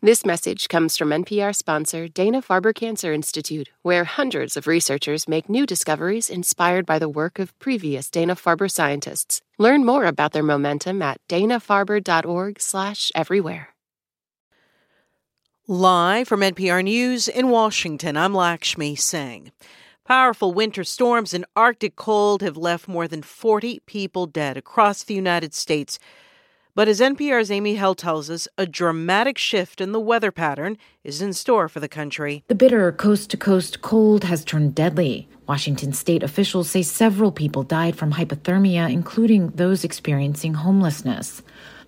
This message comes from NPR sponsor Dana Farber Cancer Institute, where hundreds of researchers make new discoveries inspired by the work of previous Dana Farber scientists. Learn more about their momentum at danafarber.org/everywhere. Live from NPR News in Washington, I'm Lakshmi Singh. Powerful winter storms and Arctic cold have left more than 40 people dead across the United States but as NPR's Amy Held tells us, a dramatic shift in the weather pattern is in store for the country. The bitter coast to coast cold has turned deadly. Washington state officials say several people died from hypothermia, including those experiencing homelessness.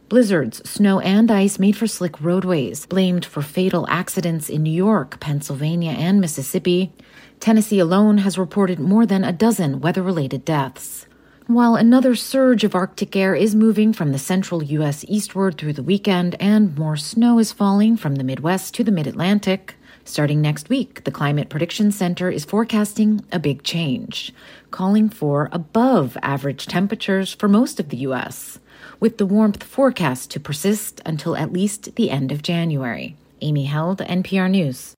Blizzards, snow, and ice made for slick roadways, blamed for fatal accidents in New York, Pennsylvania, and Mississippi. Tennessee alone has reported more than a dozen weather related deaths. While another surge of Arctic air is moving from the central U.S. eastward through the weekend, and more snow is falling from the Midwest to the mid Atlantic, starting next week, the Climate Prediction Center is forecasting a big change, calling for above average temperatures for most of the U.S., with the warmth forecast to persist until at least the end of January. Amy Held, NPR News.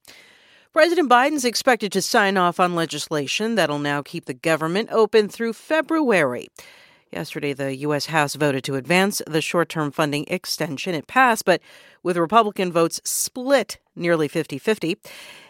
President Biden's expected to sign off on legislation that'll now keep the government open through February. Yesterday, the U.S. House voted to advance the short term funding extension. It passed, but with Republican votes split nearly 50 50.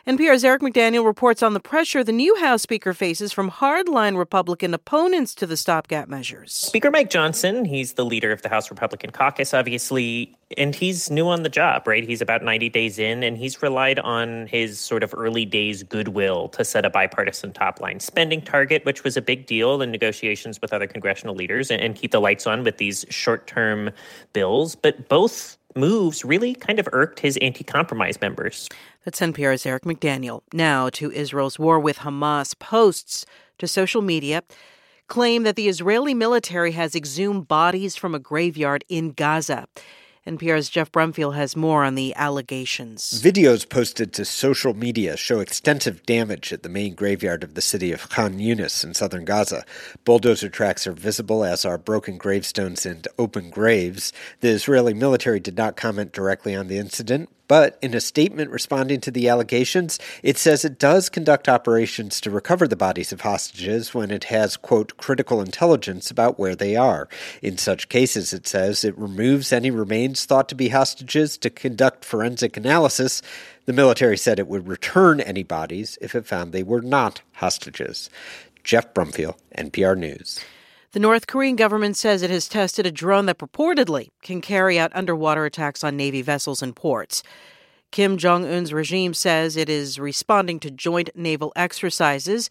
NPR's Eric McDaniel reports on the pressure the new House Speaker faces from hardline Republican opponents to the stopgap measures. Speaker Mike Johnson, he's the leader of the House Republican caucus, obviously, and he's new on the job, right? He's about 90 days in, and he's relied on his sort of early days goodwill to set a bipartisan top line spending target, which was a big deal in negotiations with other congressional leaders, and keep the lights on with these short term bills. But both moves really kind of irked his anti compromise members. That's NPR's Eric McDaniel. Now to Israel's war with Hamas. Posts to social media claim that the Israeli military has exhumed bodies from a graveyard in Gaza. NPR's Geoff Brumfiel has more on the allegations. Videos posted to social media show extensive damage at the main graveyard of the city of Khan Yunis in southern Gaza. Bulldozer tracks are visible, as are broken gravestones and open graves. The Israeli military did not comment directly on the incident, but in a statement responding to the allegations, it says it does conduct operations to recover the bodies of hostages when it has, quote, critical intelligence about where they are. In such cases, it says it removes any remains thought to be hostages to conduct forensic analysis. The military said it would return any bodies if it found they were not hostages. Geoff Brumfiel, NPR News. The North Korean government says it has tested a drone that purportedly can carry out underwater attacks on Navy vessels and ports. Kim Jong un's regime says it is responding to joint naval exercises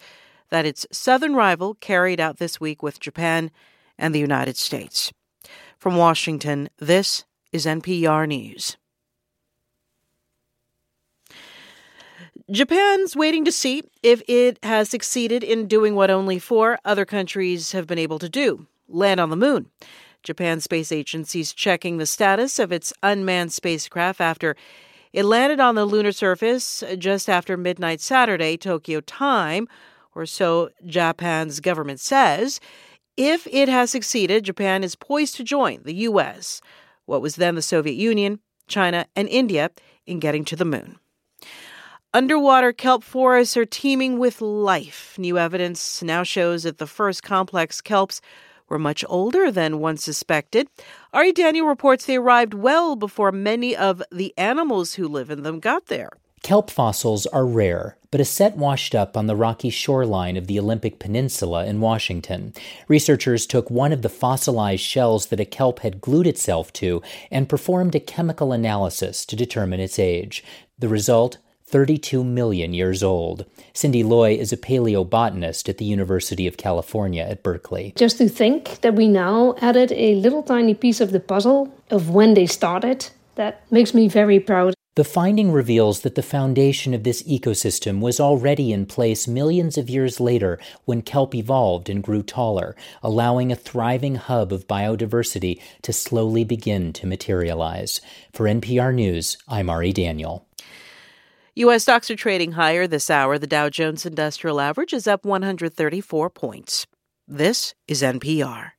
that its southern rival carried out this week with Japan and the United States. From Washington, this is NPR News. Japan's waiting to see if it has succeeded in doing what only four other countries have been able to do land on the moon. Japan's space agency is checking the status of its unmanned spacecraft after it landed on the lunar surface just after midnight Saturday, Tokyo time, or so Japan's government says. If it has succeeded, Japan is poised to join the U.S., what was then the Soviet Union, China, and India in getting to the moon. Underwater kelp forests are teeming with life. New evidence now shows that the first complex kelps were much older than one suspected. Ari Daniel reports they arrived well before many of the animals who live in them got there. Kelp fossils are rare, but a set washed up on the rocky shoreline of the Olympic Peninsula in Washington. Researchers took one of the fossilized shells that a kelp had glued itself to and performed a chemical analysis to determine its age. The result 32 million years old. Cindy Looy is a paleobotanist at the University of California at Berkeley. Just to think that we now added a little tiny piece of the puzzle of when they started, that makes me very proud. The finding reveals that the foundation of this ecosystem was already in place millions of years later when kelp evolved and grew taller, allowing a thriving hub of biodiversity to slowly begin to materialize. For NPR News, I'm Ari Daniel. U.S. stocks are trading higher this hour. The Dow Jones Industrial Average is up 134 points. This is NPR.